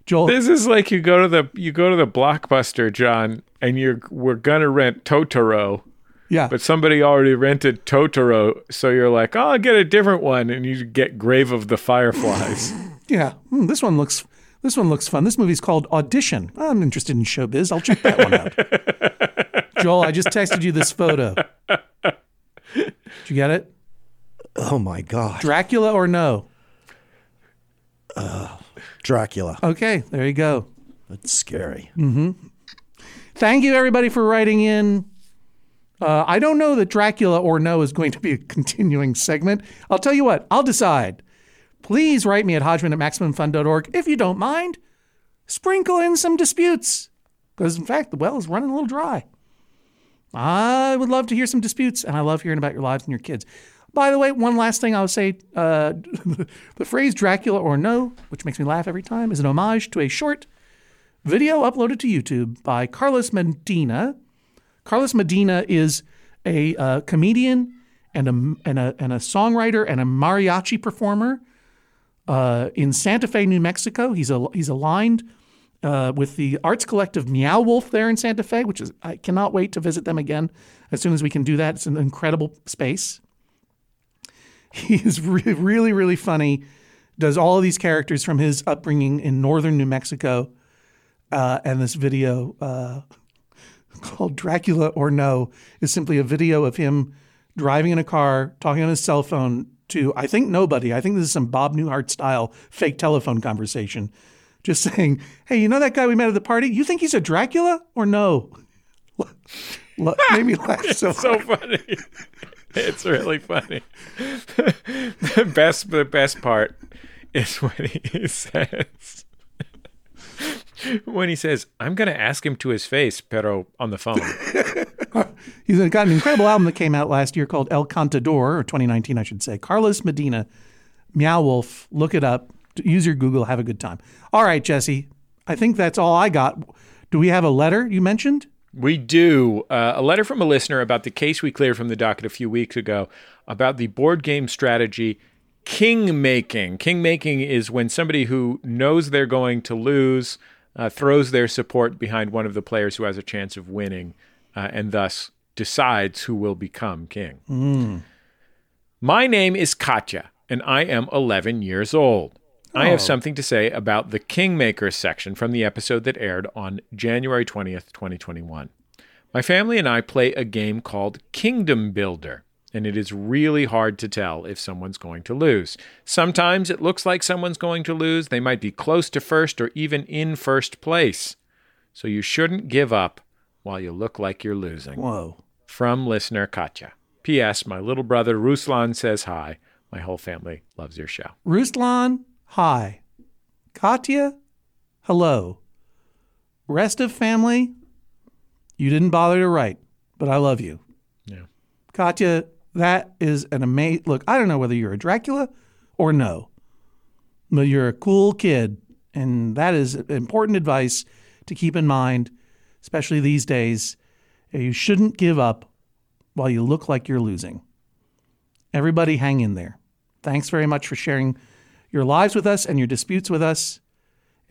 Joel, This is like you go to the you go to the blockbuster, John, and you're we're gonna rent Totoro, yeah, but somebody already rented Totoro, so you're like, oh, I'll get a different one, and you get Grave of the Fireflies. Yeah, Hmm, this one looks this one looks fun. This movie's called Audition. I'm interested in showbiz. I'll check that one out. Joel, I just texted you this photo. Did you get it? Oh my God. Dracula or no? Dracula. Okay, there you go. That's scary. Thank you everybody for writing in. Uh, I don't know that Dracula or no is going to be a continuing segment. I'll tell you what, I'll decide. Please write me at hodgman at maximumfun.org if you don't mind. Sprinkle in some disputes. Because, in fact, the well is running a little dry. I would love to hear some disputes, and I love hearing about your lives and your kids. By the way, one last thing I would say uh, the phrase Dracula or no, which makes me laugh every time, is an homage to a short video uploaded to YouTube by Carlos Medina. Carlos Medina is a uh, comedian and a, and, a, and a songwriter and a mariachi performer uh, in Santa Fe, New Mexico. He's a, he's aligned uh, with the arts collective Meow Wolf there in Santa Fe, which is I cannot wait to visit them again as soon as we can do that. It's an incredible space. He is re- really really funny. Does all of these characters from his upbringing in northern New Mexico, uh, and this video uh, called Dracula or No is simply a video of him driving in a car, talking on his cell phone to, I think, nobody. I think this is some Bob Newhart style fake telephone conversation. Just saying, hey, you know that guy we met at the party? You think he's a Dracula or no? Made me laugh so so funny. It's really funny. the best the best part is when he says when he says, I'm gonna ask him to his face, pero on the phone. He's got an incredible album that came out last year called El Cantador, or 2019, I should say. Carlos Medina, Meow Wolf. Look it up. Use your Google. Have a good time. All right, Jesse. I think that's all I got. Do we have a letter you mentioned? We do. Uh, a letter from a listener about the case we cleared from the docket a few weeks ago about the board game strategy king making. King making is when somebody who knows they're going to lose uh, throws their support behind one of the players who has a chance of winning uh, and thus decides who will become king. My name is Katya, and I am 11 years old. I have Oh. something to say about the Kingmakers section from the episode that aired on January 20th, 2021. My family and I play a game called Kingdom Builder, and it is really hard to tell if someone's going to lose. Sometimes it looks like someone's going to lose. They might be close to first or even in first place. So you shouldn't give up while you look like you're losing. Whoa. From listener Katya. P.S. My little brother Ruslan says hi. My whole family loves your show. Ruslan, hi. Katya, hello. Rest of family, you didn't bother to write, but I love you. Yeah. Katya, that is an amazing look. I don't know whether you're a Dracula or no, but you're a cool kid. And that is important advice to keep in mind, especially these days. You shouldn't give up while you look like you're losing. Everybody hang in there. Thanks very much for sharing your lives with us and your disputes with us.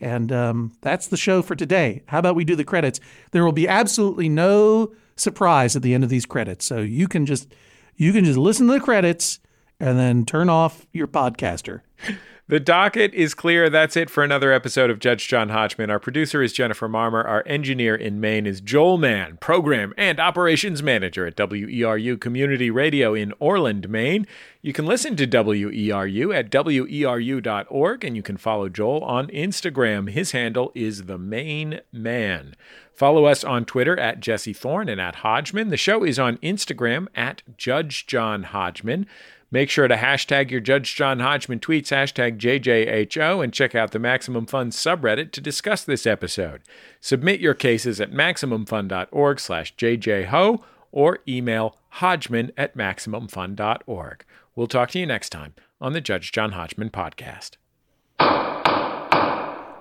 And um, that's the show for today. How about we do the credits? There will be absolutely no surprise at the end of these credits, so you can just you can just listen to the credits and then turn off your podcaster. The docket is clear. That's it for another episode of Judge John Hodgman. Our producer is Jennifer Marmor. Our engineer in Maine is Joel Mann, program and operations manager at WERU Community Radio in Orland, Maine. You can listen to WERU at weru.org and you can follow Joel on Instagram. His handle is the Maine Man. Follow us on Twitter at Jesse Thorn and at Hodgman. The show is on Instagram at Judge John Hodgman. Make sure to hashtag your Judge John Hodgman tweets, hashtag JJHO, and check out the Maximum Fun subreddit to discuss this episode. Submit your cases at MaximumFun.org slash JJHO or email hodgman at MaximumFun.org. We'll talk to you next time on the Judge John Hodgman podcast.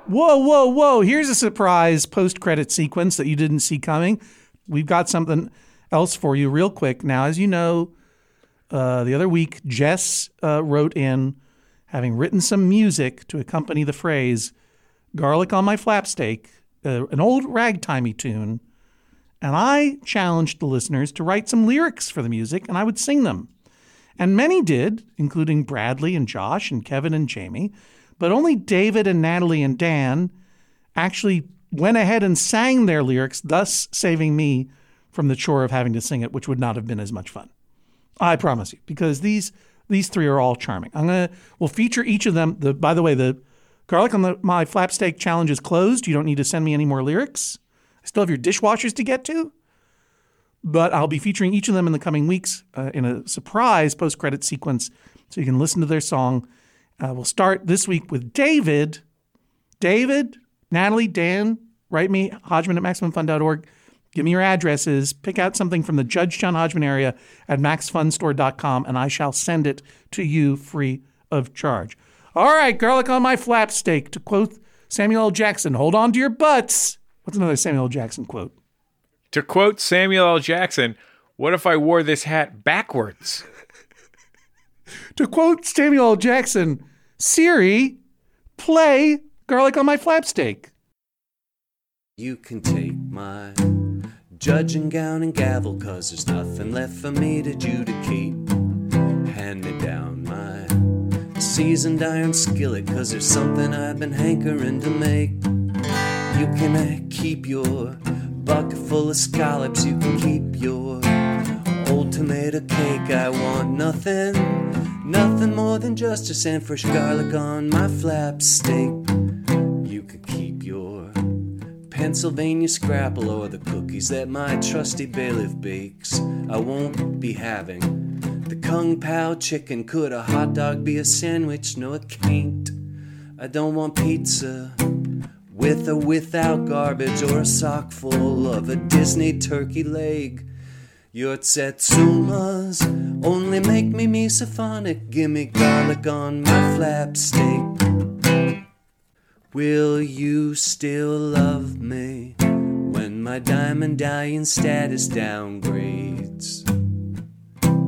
Whoa, whoa, whoa. Here's a surprise post credit sequence that you didn't see coming. We've got something else for you, real quick. Now, as you know, uh, the other week, Jess uh, wrote in, having written some music to accompany the phrase garlic on my flapsteak, uh, an old ragtimey tune. And I challenged the listeners to write some lyrics for the music, and I would sing them. And many did, including Bradley and Josh and Kevin and Jamie. But only David and Natalie and Dan actually went ahead and sang their lyrics, thus saving me from the chore of having to sing it, which would not have been as much fun. I promise you, because these these three are all charming. I'm gonna we'll feature each of them. The by the way, the garlic on the, my flapsteak challenge is closed. You don't need to send me any more lyrics. I still have your dishwashers to get to, but I'll be featuring each of them in the coming weeks uh, in a surprise post credit sequence, so you can listen to their song. Uh, we'll start this week with David. David, Natalie, Dan, write me, Hodgman at MaximumFun.org. Give me your addresses. Pick out something from the Judge John Hodgman area at MaxFunStore.com, and I shall send it to you free of charge. All right, garlic on my flapsteak. To quote Samuel L. Jackson, hold on to your butts. What's another Samuel L. Jackson quote? To quote Samuel L. Jackson, what if I wore this hat backwards? To quote Samuel L. Jackson, Siri, play garlic on my flapsteak. You can take my judging gown and gavel, cause there's nothing left for me to adjudicate. Hand me down my seasoned iron skillet, cause there's something I've been hankering to make. You can keep your bucket full of scallops, you can keep your old tomato cake. I want nothing, nothing more than justice and fresh garlic on my flap steak. You could keep your Pennsylvania scrapple or the cookies that my trusty bailiff bakes. I won't be having the Kung Pao chicken. Could a hot dog be a sandwich? No, it can't. I don't want pizza with or without garbage or a sock full of a Disney turkey leg. Your tsetsumas only make me misophonic. Give me garlic on my flap steak. Will you still love me when my diamond dying status downgrades?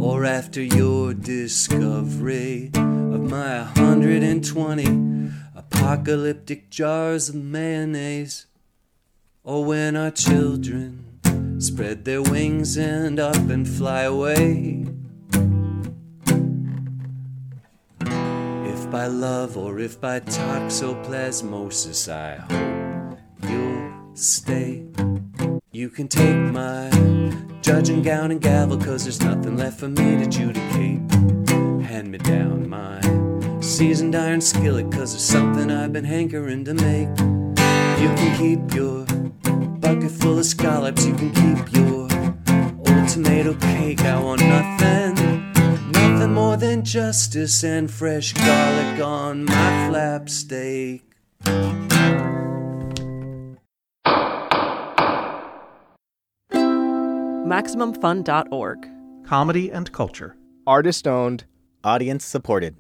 Or after your discovery of my 120 apocalyptic jars of mayonnaise? Or when our children spread their wings and up and fly away. If by love or if by toxoplasmosis, I hope you'll stay. You can take my judging gown and gavel, cause there's nothing left for me to adjudicate. Hand me down my seasoned iron skillet, cause there's something I've been hankering to make. You can keep your bucket full of scallops, you can keep your old tomato cake. I want nothing, nothing more than justice and fresh garlic on my flap steak. MaximumFun.org. Comedy and culture. Artist owned. Audience supported.